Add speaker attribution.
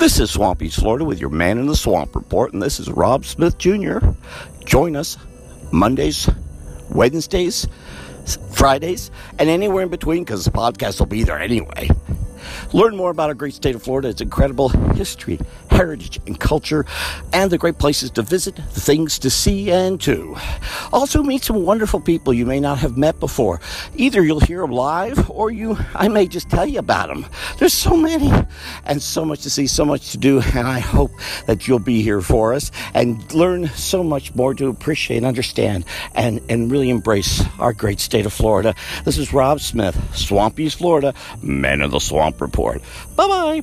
Speaker 1: This is Swampy's Florida with your Man in the Swamp report, and this is Rob Smith Jr. Join us Mondays, Wednesdays, Fridays, and anywhere in between because the podcast will be there anyway. Learn more about our great state of Florida, its incredible history, heritage, and culture, and the great places to visit, the things to see and to. Also, meet some wonderful people you may not have met before. Either you'll hear them live, or you, I may just tell you about them. There's so many, and so much to see, so much to do, and I hope that you'll be here for us and learn so much more to appreciate and understand and, and really embrace our great state of Florida. This is Rob Smith, Swampy's Florida, Men of the Report. Bye bye.